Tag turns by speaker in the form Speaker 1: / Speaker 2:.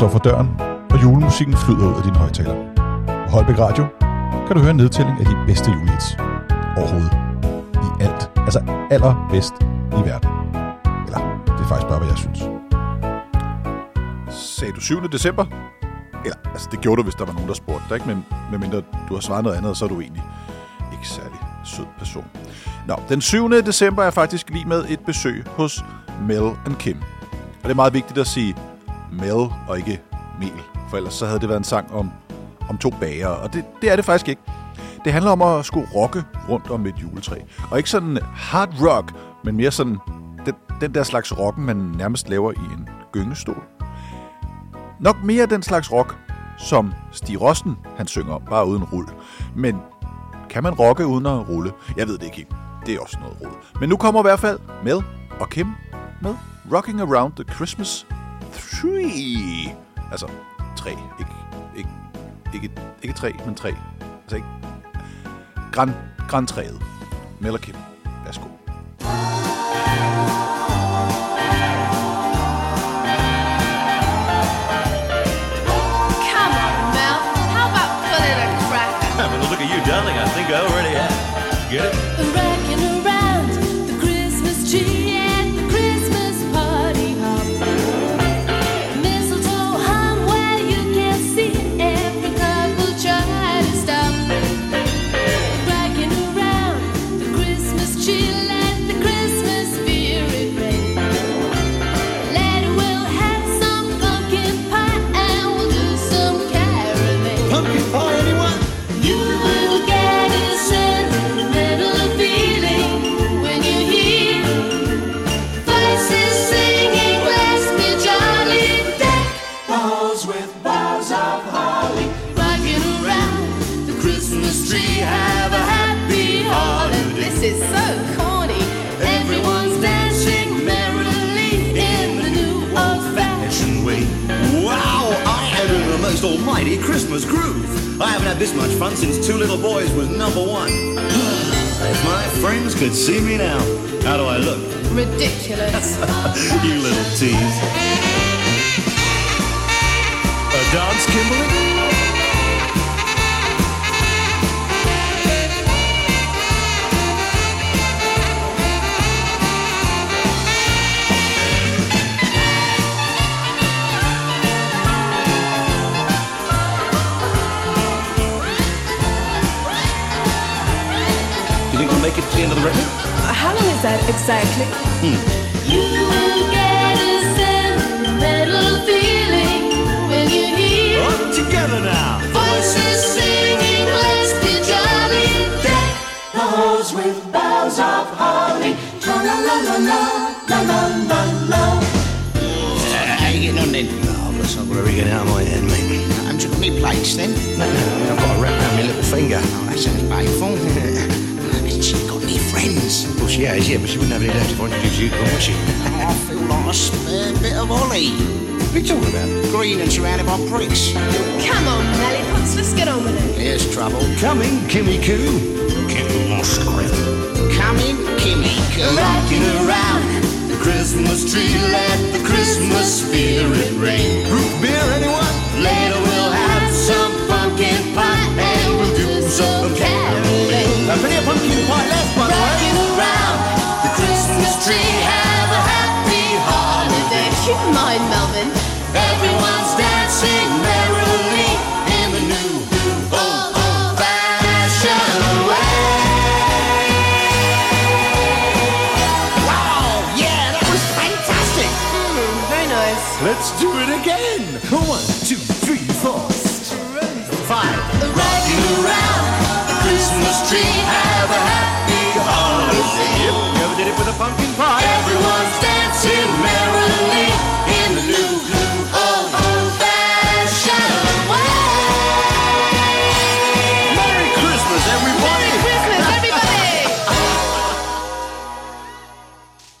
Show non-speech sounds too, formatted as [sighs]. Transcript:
Speaker 1: står for døren, og julemusikken flyder ud af din højtaler. På Holbæk Radio kan du høre en nedtælling af de bedste julehits overhovedet. I alt. Altså allerbedst i verden. Eller, det er faktisk bare, hvad jeg synes.
Speaker 2: Sagde du 7. december? Eller, altså det gjorde du, hvis der var nogen, der spurgte dig, ikke? Men medmindre du har svaret noget andet, så er du egentlig ikke særlig sød person. Nå, den 7. december er faktisk lige med et besøg hos Mel and Kim. Og det er meget vigtigt at sige Mel og ikke Mel, for ellers så havde det været en sang om, om to bager, og det, det er det faktisk ikke. Det handler om at skulle rocke rundt om et juletræ. Og ikke sådan hard rock, men mere sådan den, den der slags rocken, man nærmest laver i en gyngestol. Nok mere den slags rock, som Stig Rosten han synger om, bare uden rulle. Men kan man rocke uden at rulle? Jeg ved det ikke helt. Det er også noget rull. Men nu kommer i hvert fald Mel og Kim med Rocking Around the Christmas Tree. Altså, tre. Ikke, ikke, ikke, ikke tre, men tre. Altså ikke... Gran, grantræet. Mel og Kim. Værsgo.
Speaker 3: Come on, Mel. How about pulling a cracker? [laughs]
Speaker 4: Well, look at you, darling. I think I already have. Get it? Most almighty Christmas groove. I haven't had this much fun since Two Little Boys was number one. [sighs] if my friends could see me now, how do I look?
Speaker 3: Ridiculous. [laughs]
Speaker 4: you little tease. A dance, Kimberly? Do you think we'll make it to the end of the record?
Speaker 5: How long is that exactly? Hmm.
Speaker 3: You will get a sentimental feeling when you hear
Speaker 4: All together now.
Speaker 3: voices singing, "Let's be jolly." Deck the halls with boughs of holly. La la la la la la la la la.
Speaker 6: How you getting on then?
Speaker 4: Oh, that's not really getting out of my head, mate.
Speaker 6: I'm took me plates then.
Speaker 4: No, no, I've got a wrap around my little finger.
Speaker 6: Oh, that sounds painful. [laughs] Has she got any friends?
Speaker 4: Well, she has, yeah, but she wouldn't have any left if I introduced you to her, would she? [laughs]
Speaker 6: I feel like a spare bit of Ollie.
Speaker 4: What are you talking about?
Speaker 6: Green and surrounded by pricks.
Speaker 5: Come on, Lollipops, let's get on with it.
Speaker 6: Here's trouble.
Speaker 4: Coming, Kimmy Coo.
Speaker 5: Very.
Speaker 4: Let's do it again. One, two, three, four. Five.
Speaker 3: Rocking around the Christmas tree, have a happy holiday.
Speaker 4: Yep, you ever did it with a pumpkin pie?